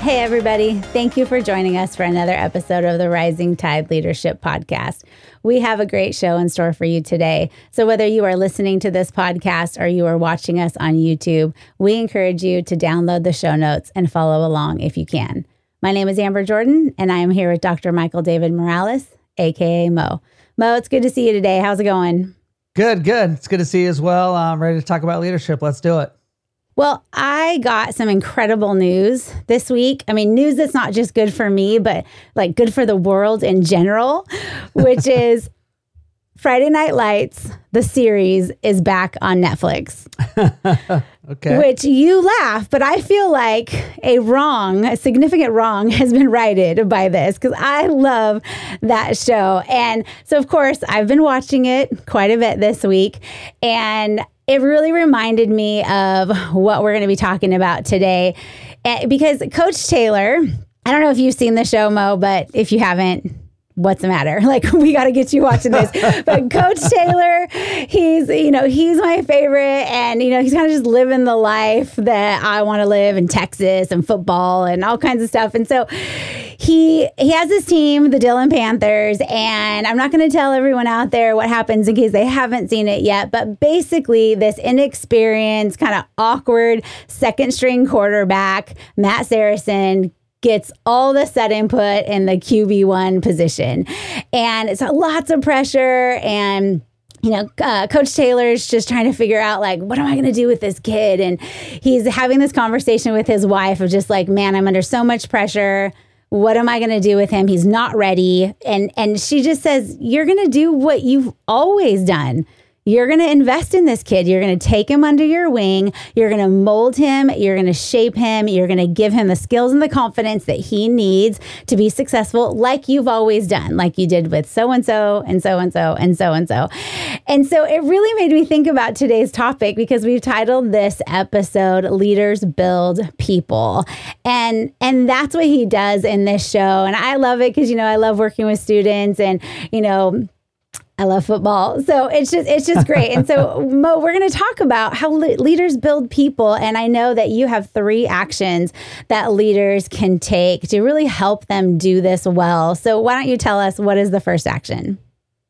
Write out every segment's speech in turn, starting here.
Hey, everybody. Thank you for joining us for another episode of the Rising Tide Leadership Podcast. We have a great show in store for you today. So, whether you are listening to this podcast or you are watching us on YouTube, we encourage you to download the show notes and follow along if you can. My name is Amber Jordan, and I am here with Dr. Michael David Morales, AKA Mo. Mo, it's good to see you today. How's it going? Good, good. It's good to see you as well. I'm ready to talk about leadership. Let's do it. Well, I got some incredible news this week. I mean, news that's not just good for me, but like good for the world in general, which is Friday Night Lights, the series, is back on Netflix. okay. Which you laugh, but I feel like a wrong, a significant wrong has been righted by this because I love that show. And so, of course, I've been watching it quite a bit this week. And it really reminded me of what we're going to be talking about today. Eh, because Coach Taylor, I don't know if you've seen the show, Mo, but if you haven't, what's the matter? Like, we got to get you watching this. but Coach Taylor, he's, you know, he's my favorite. And, you know, he's kind of just living the life that I want to live in Texas and football and all kinds of stuff. And so he he has his team, the Dillon Panthers, and I'm not going to tell everyone out there what happens in case they haven't seen it yet, but basically this inexperienced, kind of awkward second string quarterback, Matt Saracen gets all the set input in the QB1 position. And it's lots of pressure and you know, uh, Coach Taylor's just trying to figure out, like, what am I going to do with this kid? And he's having this conversation with his wife of just like, man, I'm under so much pressure what am I going to do with him? He's not ready. And and she just says, "You're going to do what you've always done." You're going to invest in this kid. You're going to take him under your wing. You're going to mold him. You're going to shape him. You're going to give him the skills and the confidence that he needs to be successful, like you've always done, like you did with so and so and so and so and so and so. And so it really made me think about today's topic because we've titled this episode Leaders Build People. And and that's what he does in this show. And I love it because you know, I love working with students and you know, I love football. So it's just it's just great. And so Mo, we're going to talk about how le- leaders build people and I know that you have three actions that leaders can take to really help them do this well. So why don't you tell us what is the first action?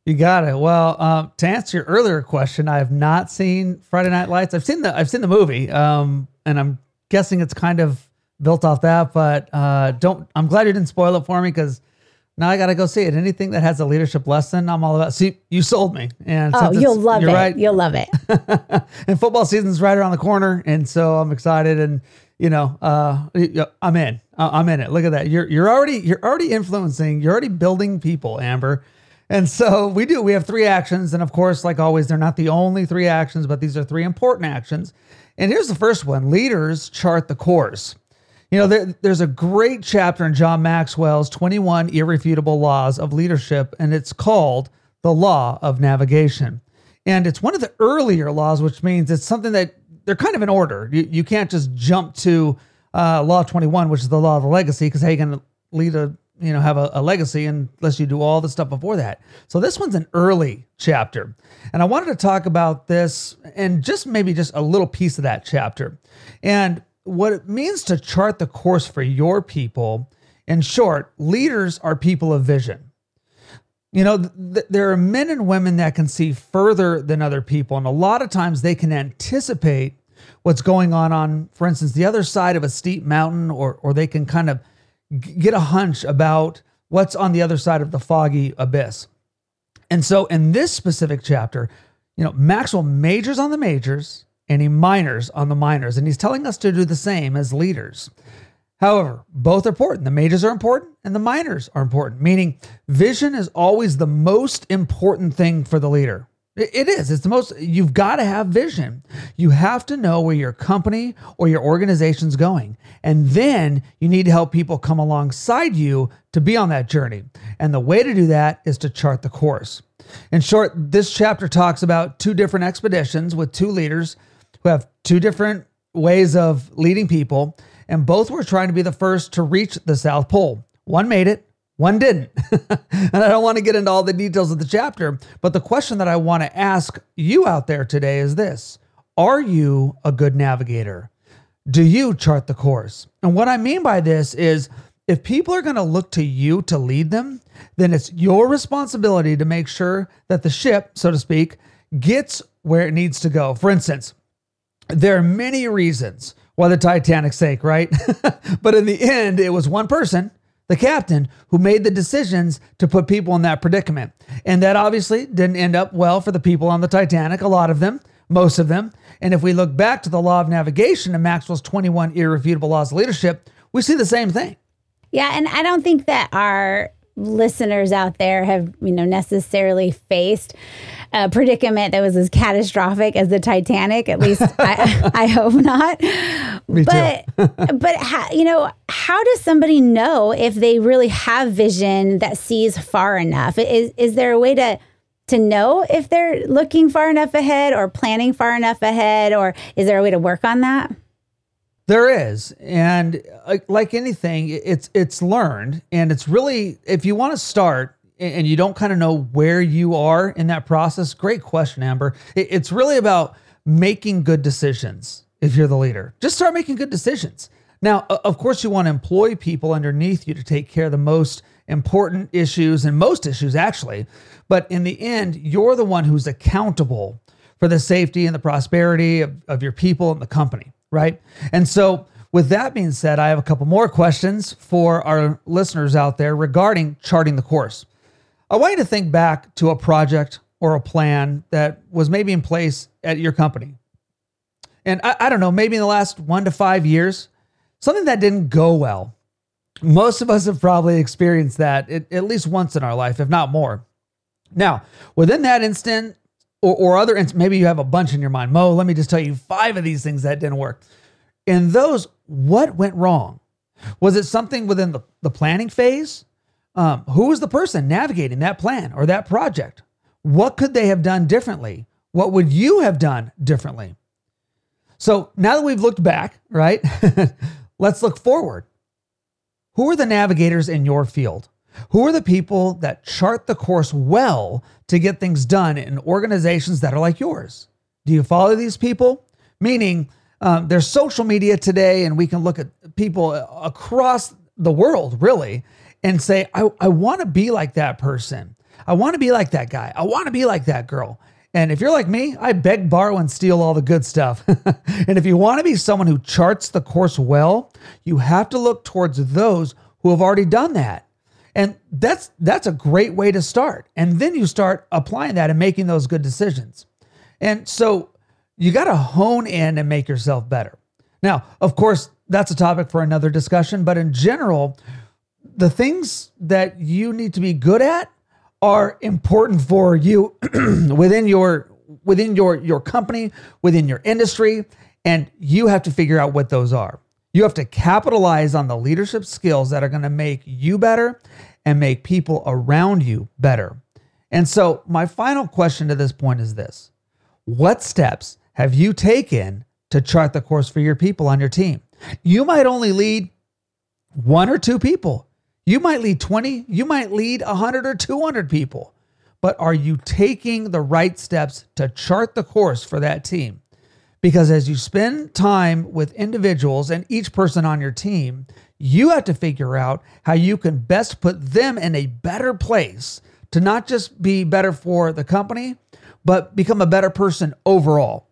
You got it. Well, um, to answer your earlier question, I have not seen Friday Night Lights. I've seen the I've seen the movie, um, and I'm guessing it's kind of built off that. But uh, don't. I'm glad you didn't spoil it for me because now I got to go see it. Anything that has a leadership lesson, I'm all about. See, you sold me. And oh, you'll love it. Right. You'll love it. and football season's right around the corner, and so I'm excited. And you know, uh, I'm in. I'm in it. Look at that. You're you're already you're already influencing. You're already building people, Amber. And so we do. We have three actions, and of course, like always, they're not the only three actions, but these are three important actions. And here's the first one: leaders chart the course. You know, there, there's a great chapter in John Maxwell's 21 Irrefutable Laws of Leadership, and it's called The Law of Navigation. And it's one of the earlier laws, which means it's something that they're kind of in order. You, you can't just jump to uh, Law 21, which is the law of the legacy, because how are you can lead a you know have a, a, legacy unless you do all the stuff before that so this one's an early chapter and i wanted to talk about this and just maybe just a little piece of that chapter and what it means to chart the course for your people. In short, leaders are people of vision. You know, th- there are men and women that can see further than other people, and a lot of times they can anticipate what's going on on, for instance, the other side of a steep mountain, or or they can kind of g- get a hunch about what's on the other side of the foggy abyss. And so, in this specific chapter, you know, Maxwell majors on the majors and he minors on the minors. And he's telling us to do the same as leaders. However, both are important. The majors are important and the minors are important, meaning vision is always the most important thing for the leader. It is. It's the most, you've got to have vision. You have to know where your company or your organization's going. And then you need to help people come alongside you to be on that journey. And the way to do that is to chart the course. In short, this chapter talks about two different expeditions with two leaders who have two different ways of leading people. and both were trying to be the first to reach the South Pole. One made it, one didn't. and I don't want to get into all the details of the chapter, but the question that I want to ask you out there today is this Are you a good navigator? Do you chart the course? And what I mean by this is if people are going to look to you to lead them, then it's your responsibility to make sure that the ship, so to speak, gets where it needs to go. For instance, there are many reasons why the Titanic sank, right? but in the end, it was one person, the captain, who made the decisions to put people in that predicament. And that obviously didn't end up well for the people on the Titanic, a lot of them, most of them. And if we look back to the law of navigation and Maxwell's 21 irrefutable laws of leadership, we see the same thing. Yeah, and I don't think that our listeners out there have, you know, necessarily faced a predicament that was as catastrophic as the Titanic. At least I, I hope not. Me but but how, you know, how does somebody know if they really have vision that sees far enough? Is is there a way to to know if they're looking far enough ahead or planning far enough ahead, or is there a way to work on that? There is, and uh, like anything, it's it's learned, and it's really if you want to start and you don't kind of know where you are in that process. Great question, Amber. It's really about making good decisions. If you're the leader, just start making good decisions. Now, of course, you want to employ people underneath you to take care of the most important issues and most issues actually. But in the end, you're the one who's accountable for the safety and the prosperity of, of your people and the company right? And so, with that being said, I have a couple more questions for our listeners out there regarding charting the course. I want you to think back to a project or a plan that was maybe in place at your company. And I, I don't know, maybe in the last one to five years, something that didn't go well. Most of us have probably experienced that at, at least once in our life, if not more. Now, within that instant, or, or other, maybe you have a bunch in your mind. Mo, let me just tell you five of these things that didn't work. In those, what went wrong? Was it something within the, the planning phase? Um, who was the person navigating that plan or that project? What could they have done differently? What would you have done differently? So now that we've looked back, right, let's look forward. Who are the navigators in your field? Who are the people that chart the course well to get things done in organizations that are like yours? Do you follow these people? Meaning, um, there's social media today, and we can look at people across the world, really, and say, I, I want to be like that person. I want to be like that guy. I want to be like that girl. And if you're like me, I beg, borrow, and steal all the good stuff. and if you want to be someone who charts the course well, you have to look towards those who have already done that. And that's that's a great way to start. And then you start applying that and making those good decisions. And so you got to hone in and make yourself better. Now, of course, that's a topic for another discussion, but in general, the things that you need to be good at are important for you within your within your your company, within your industry, and you have to figure out what those are. You have to capitalize on the leadership skills that are going to make you better and make people around you better. And so, my final question to this point is this What steps have you taken to chart the course for your people on your team? You might only lead one or two people. You might lead 20, you might lead 100 or 200 people. But are you taking the right steps to chart the course for that team? Because as you spend time with individuals and each person on your team, you have to figure out how you can best put them in a better place to not just be better for the company, but become a better person overall.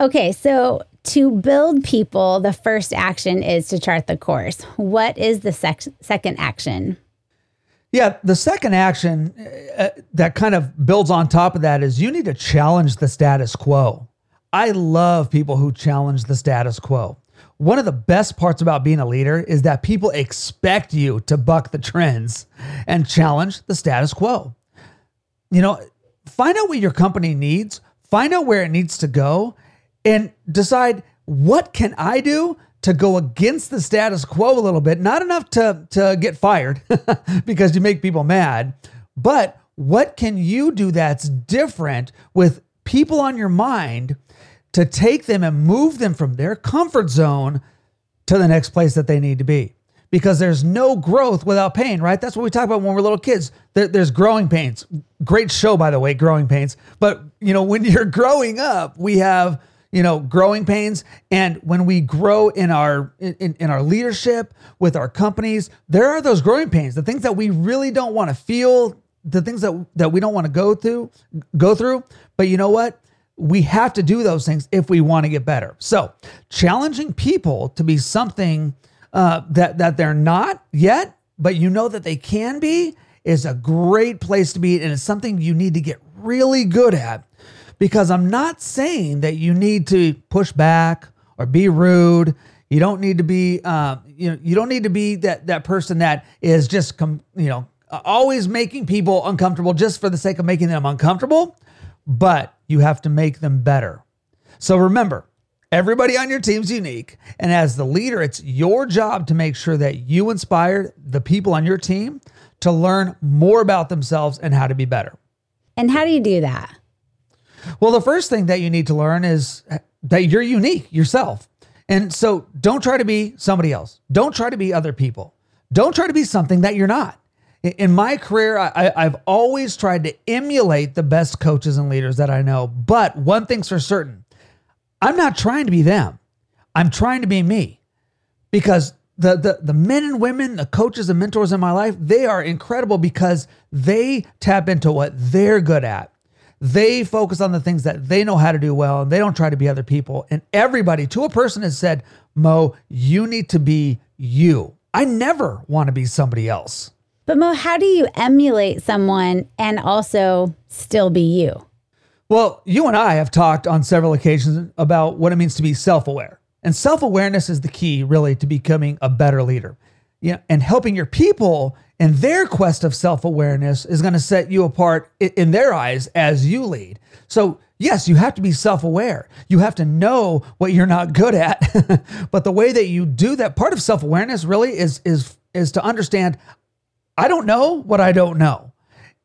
Okay, so to build people, the first action is to chart the course. What is the sec- second action? Yeah, the second action uh, that kind of builds on top of that is you need to challenge the status quo. I love people who challenge the status quo. One of the best parts about being a leader is that people expect you to buck the trends and challenge the status quo. You know, find out what your company needs, find out where it needs to go, and decide what can I do to go against the status quo a little bit. Not enough to, to get fired because you make people mad, but what can you do that's different with people on your mind to take them and move them from their comfort zone to the next place that they need to be because there's no growth without pain, right? That's what we talk about when we're little kids. There, there's growing pains. Great show, by the way, Growing Pains. But, you know, when you're growing up, we have, you know, growing pains. And when we grow in our in, in our leadership with our companies, there are those growing pains, the things that we really don't want to feel, the things that that we don't want to go through, go through. But you know what? We have to do those things if we want to get better. So, challenging people to be something uh, that that they're not yet, but you know that they can be, is a great place to be, and it's something you need to get really good at. Because I'm not saying that you need to push back or be rude. You don't need to be, uh, you know, you don't need to be that that person that is just, com- you know, always making people uncomfortable just for the sake of making them uncomfortable. But you have to make them better. So remember, Everybody on your team's unique. And as the leader, it's your job to make sure that you inspire the people on your team to learn more about themselves and how to be better. And how do you do that? Well, the first thing that you need to learn is that you're unique yourself. And so don't try to be somebody else. Don't try to be other people. Don't try to be something that you're not. In my career, I, have always tried to emulate the best coaches and leaders that I know. But one thing's for certain I'm not trying to be them. I'm trying to be me because the, the, the men and women, the coaches and mentors in my life, they are incredible because they tap into what they're good at. They focus on the things that they know how to do well and they don't try to be other people. And everybody to a person has said, Mo, you need to be you. I never want to be somebody else. But Mo, how do you emulate someone and also still be you? Well, you and I have talked on several occasions about what it means to be self aware. And self awareness is the key, really, to becoming a better leader. Yeah, and helping your people in their quest of self awareness is going to set you apart in their eyes as you lead. So, yes, you have to be self aware. You have to know what you're not good at. but the way that you do that, part of self awareness really is, is, is to understand I don't know what I don't know.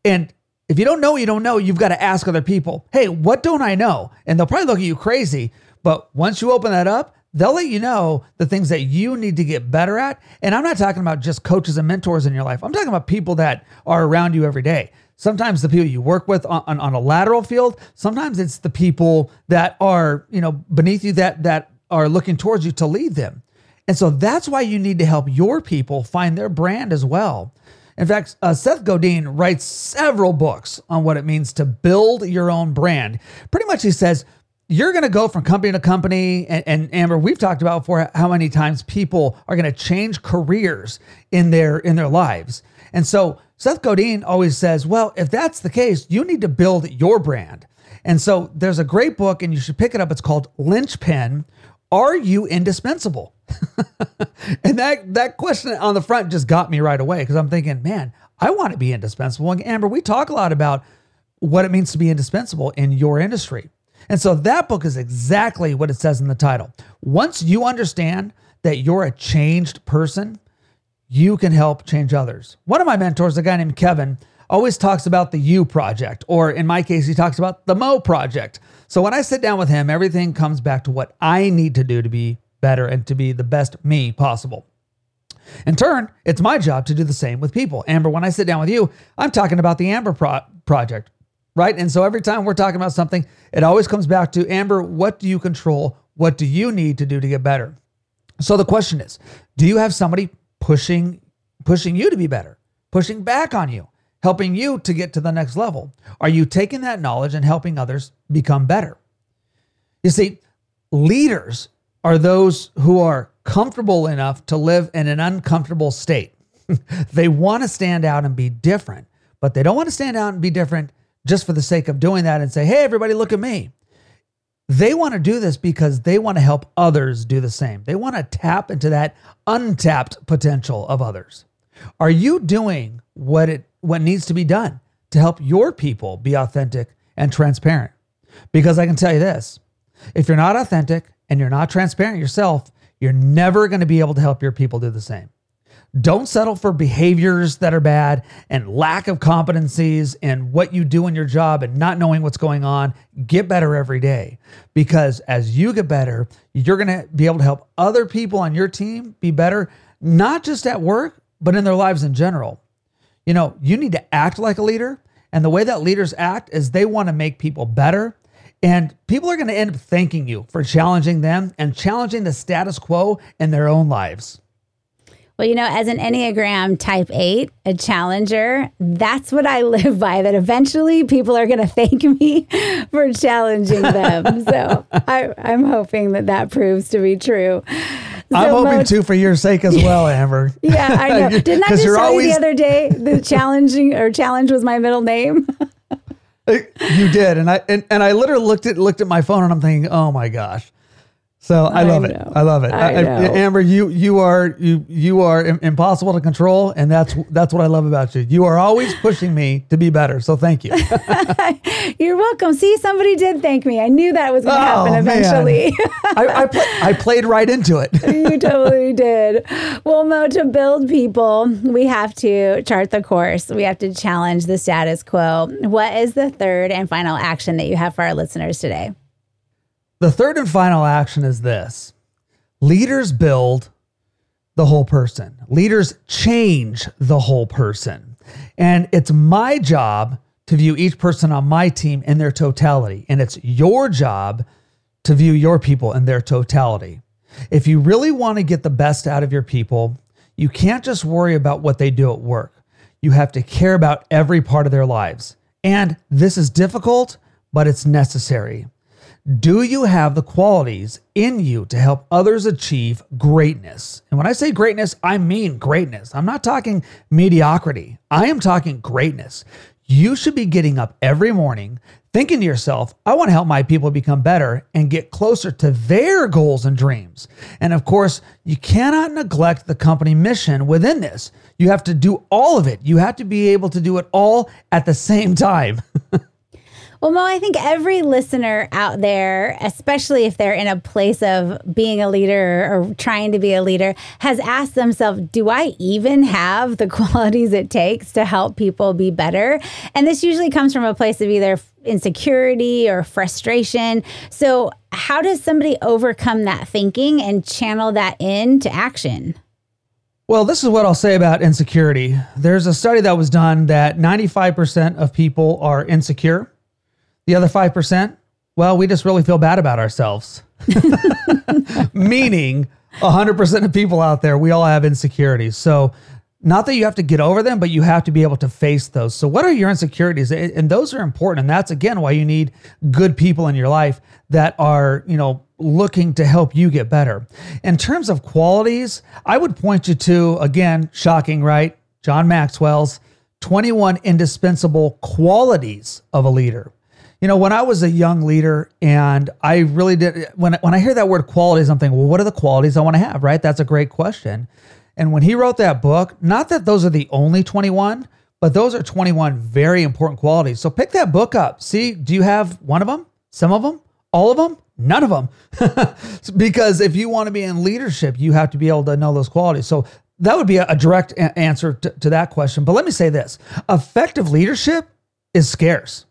And if you don't know, you don't know. You've got to ask other people, hey, what don't I know? And they'll probably look at you crazy. But once you open that up, they'll let you know the things that you need to get better at. And I'm not talking about just coaches and mentors in your life, I'm talking about people that are around you every day. Sometimes the people you work with on, on, on a lateral field, sometimes it's the people that are, you know, beneath you that that are looking towards you to lead them. And so that's why you need to help your people find their brand as well. In fact, uh, Seth Godin writes several books on what it means to build your own brand. Pretty much, he says, you're going to go from company to company. And, and, Amber, we've talked about before how many times people are going to change careers in their in their lives. And so Seth Godin always says, well, if that's the case, you need to build your brand. And so there's a great book, and you should pick it up. It's called Linchpin Are You Indispensable? and that that question on the front just got me right away because I'm thinking, man, I want to be indispensable. And Amber, we talk a lot about what it means to be indispensable in your industry. And so that book is exactly what it says in the title. Once you understand that you're a changed person, you can help change others. One of my mentors, a guy named Kevin, always talks about the You Project, or in my case, he talks about the Mo Project. So when I sit down with him, everything comes back to what I need to do to be better and to be the best me possible. In turn, it's my job to do the same with people. Amber, when I sit down with you, I'm talking about the Amber pro- project, right? And so every time we're talking about something, it always comes back to Amber, what do you control? What do you need to do to get better? So the question is, do you have somebody pushing pushing you to be better, pushing back on you, helping you to get to the next level? Are you taking that knowledge and helping others become better? You see, leaders are those who are comfortable enough to live in an uncomfortable state. they want to stand out and be different, but they don't want to stand out and be different just for the sake of doing that and say, hey, everybody, look at me. They want to do this because they want to help others do the same. They want to tap into that untapped potential of others. Are you doing what it what needs to be done to help your people be authentic and transparent? Because I can tell you this, if you're not authentic and you're not transparent yourself, you're never going to be able to help your people do the same. Don't settle for behaviors that are bad and lack of competencies and what you do in your job and not knowing what's going on. Get better every day because as you get better, you're going to be able to help other people on your team be better, not just at work, but in their lives in general. You know, you need to act like a leader. And the way that leaders act is they want to make people better. And people are going to end up thanking you for challenging them and challenging the status quo in their own lives. Well, you know, as an Enneagram type eight, a challenger, that's what I live by. That eventually people are going to thank me for challenging them. so I, am hoping that that proves to be true. So I'm hoping too for your sake as well, Amber. yeah, I know. Didn't I just tell always... you the other day the challenging or challenge was my middle name? You did, and I and, and I literally looked at looked at my phone and I'm thinking, oh my gosh, so I, I love know. it. I love it. I I, Amber, you you are you you are impossible to control, and that's that's what I love about you. You are always pushing me to be better. So thank you. You're welcome. See, somebody did thank me. I knew that was going to oh, happen eventually. I I, play, I played right into it. you totally did. Well, Mo, to build people, we have to chart the course. We have to challenge the status quo. What is the third and final action that you have for our listeners today? The third and final action is this leaders build the whole person, leaders change the whole person. And it's my job to view each person on my team in their totality. And it's your job to view your people in their totality. If you really want to get the best out of your people, you can't just worry about what they do at work. You have to care about every part of their lives. And this is difficult, but it's necessary. Do you have the qualities in you to help others achieve greatness? And when I say greatness, I mean greatness. I'm not talking mediocrity, I am talking greatness. You should be getting up every morning thinking to yourself, I want to help my people become better and get closer to their goals and dreams. And of course, you cannot neglect the company mission within this. You have to do all of it. You have to be able to do it all at the same time. Well, Mo, I think every listener out there, especially if they're in a place of being a leader or trying to be a leader, has asked themselves, do I even have the qualities it takes to help people be better? And this usually comes from a place of either insecurity or frustration. So, how does somebody overcome that thinking and channel that into action? Well, this is what I'll say about insecurity. There's a study that was done that 95% of people are insecure the other 5%, well, we just really feel bad about ourselves. Meaning, 100% of people out there, we all have insecurities. So, not that you have to get over them, but you have to be able to face those. So, what are your insecurities? And those are important. And that's again why you need good people in your life that are, you know, looking to help you get better. In terms of qualities, I would point you to, again, shocking, right? John Maxwell's 21 indispensable qualities of a leader. You know, when I was a young leader and I really did when when I hear that word qualities, I'm thinking, well, what are the qualities I want to have, right? That's a great question. And when he wrote that book, not that those are the only 21, but those are 21 very important qualities. So pick that book up. See, do you have one of them? Some of them? All of them? None of them. because if you want to be in leadership, you have to be able to know those qualities. So that would be a, direct answer to, to that question. But let me say this effective leadership is scarce.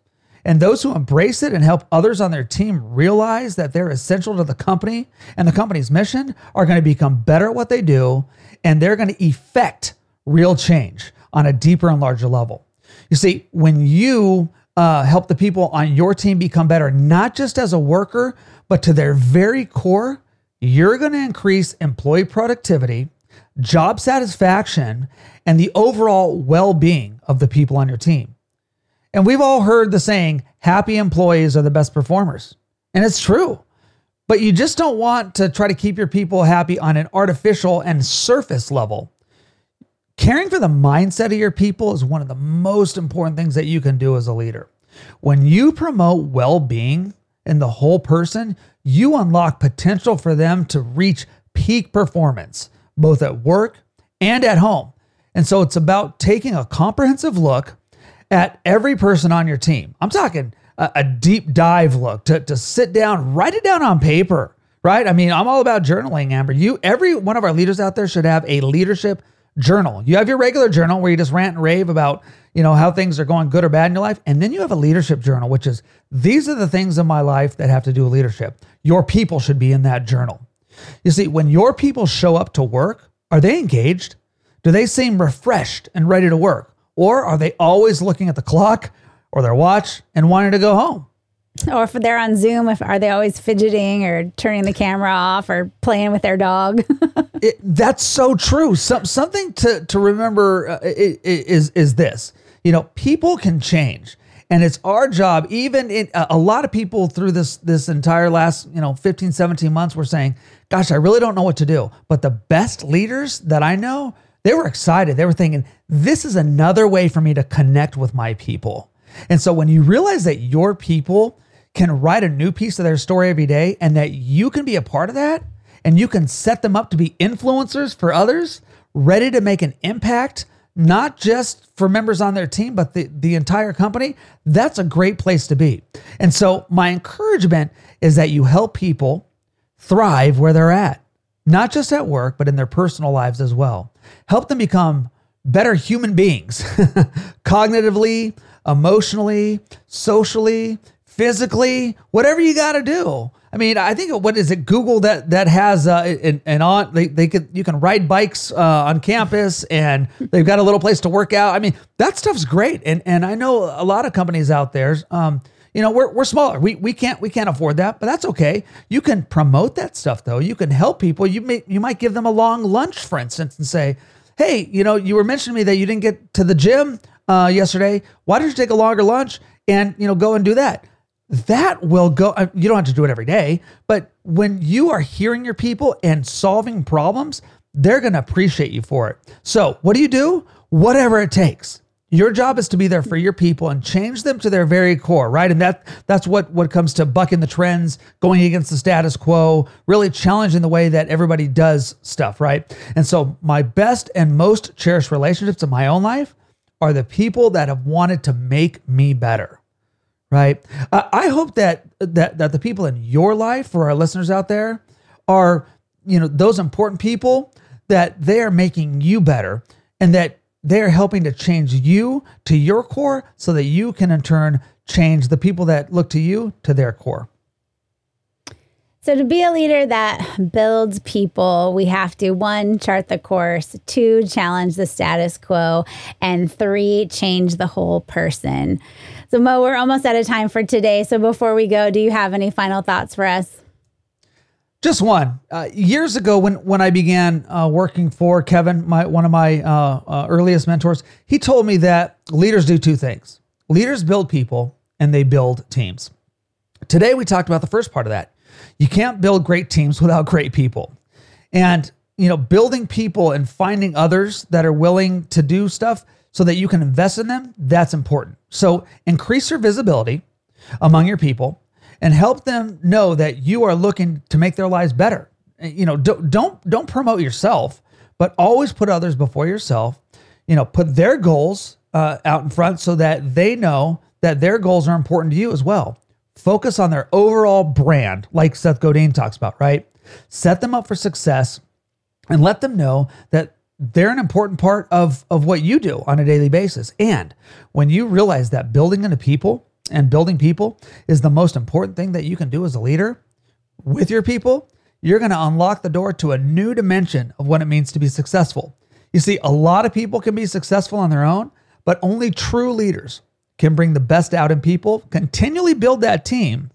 And those who embrace it and help others on their team realize that they're essential to the company and the company's mission are going to become better at what they do and they're going to effect real change on a deeper and larger level. You see, when you uh, help the people on your team become better, not just as a worker, but to their very core, you're going to increase employee productivity, job satisfaction, and the overall well being of the people on your team. And we've all heard the saying, happy employees are the best performers. And it's true. But you just don't want to try to keep your people happy on an artificial and surface level. Caring for the mindset of your people is one of the most important things that you can do as a leader. When you promote well being in the whole person, you unlock potential for them to reach peak performance, both at work and at home. And so it's about taking a comprehensive look at every person on your team. I'm talking a, a deep dive look to, to sit down, write it down on paper, right? I mean, I'm all about journaling, Amber. You, every one of our leaders out there should have a leadership journal. You have your regular journal where you just rant and rave about, you know, how things are going good or bad in your life. And then you have a leadership journal, which is these are the things in my life that have to do with leadership. Your people should be in that journal. You see, when your people show up to work, are they engaged? Do they seem refreshed and ready to work? Or are they always looking at the clock or their watch and wanting to go home? Or if they're on Zoom, if are they always fidgeting or turning the camera off or playing with their dog? it, that's so true. Some, something to to remember uh, is is this. You know, people can change, and it's our job. Even in, a lot of people through this this entire last you know 15, 17 months were saying, "Gosh, I really don't know what to do." But the best leaders that I know, they were excited. They were thinking, "This is another way for me to connect with my people." And so when you realize that your people can write a new piece of their story every day and that you can be a part of that and you can set them up to be influencers for others, ready to make an impact, not just for members on their team, but the, the entire company, that's a great place to be. And so, my encouragement is that you help people thrive where they're at, not just at work, but in their personal lives as well. Help them become better human beings, cognitively, emotionally, socially, physically, whatever you got to do. I mean, I think what is it? Google that that has uh, an, an on they they could you can ride bikes uh, on campus and they've got a little place to work out. I mean, that stuff's great. And and I know a lot of companies out there. Um, you know, we're, we're smaller. We, we can't we can't afford that, but that's okay. You can promote that stuff though. You can help people. You may you might give them a long lunch, for instance, and say, hey, you know, you were mentioning to me that you didn't get to the gym uh, yesterday. Why don't you take a longer lunch and you know go and do that? that will go uh, you don't have to do it every day but when you are hearing your people and solving problems they're going to appreciate you for it so what do you do whatever it takes your job is to be there for your people and change them to their very core right and that that's what what comes to bucking the trends going against the status quo really challenging the way that everybody does stuff right and so my best and most cherished relationships in my own life are the people that have wanted to make me better right? Uh, I hope that that that the people in your life, for our listeners out there, are you know those important people that they are making you better, and that they are helping to change you to your core, so that you can in turn change the people that look to you to their core. So, to be a leader that builds people, we have to one, chart the course, two, challenge the status quo, and three, change the whole person. So, Mo, we're almost out of time for today. So, before we go, do you have any final thoughts for us? Just one. Uh, years ago, when when I began uh, working for Kevin, my one of my uh, uh, earliest mentors, he told me that leaders do two things: leaders build people, and they build teams. Today, we talked about the first part of that. You can't build great teams without great people, and you know, building people and finding others that are willing to do stuff so that you can invest in them, that's important. So increase your visibility among your people and help them know that you are looking to make their lives better. You know, don't don't, don't promote yourself, but always put others before yourself. You know, put their goals uh, out in front so that they know that their goals are important to you as well. Focus on their overall brand, like Seth Godin talks about, right? Set them up for success and let them know that they're an important part of, of what you do on a daily basis. And when you realize that building into people and building people is the most important thing that you can do as a leader with your people, you're going to unlock the door to a new dimension of what it means to be successful. You see, a lot of people can be successful on their own, but only true leaders can bring the best out in people, continually build that team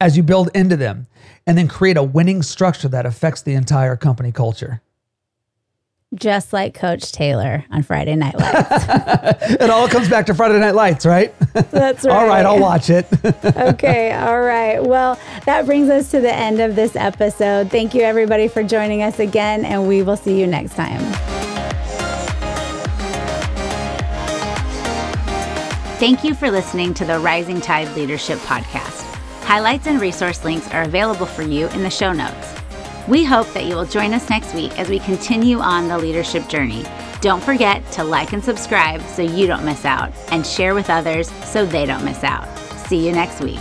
as you build into them, and then create a winning structure that affects the entire company culture just like Coach Taylor on Friday Night Lights. it all comes back to Friday Night Lights, right? That's right. all right, I'll watch it. okay, all right. Well, that brings us to the end of this episode. Thank you, everybody, for joining us again, and we will see you next time. Thank you for listening to the Rising Tide Leadership Podcast. Highlights and resource links are available for you in the show notes. We hope that you will join us next week as we continue on the leadership journey. Don't forget to like and subscribe so you don't miss out, and share with others so they don't miss out. See you next week.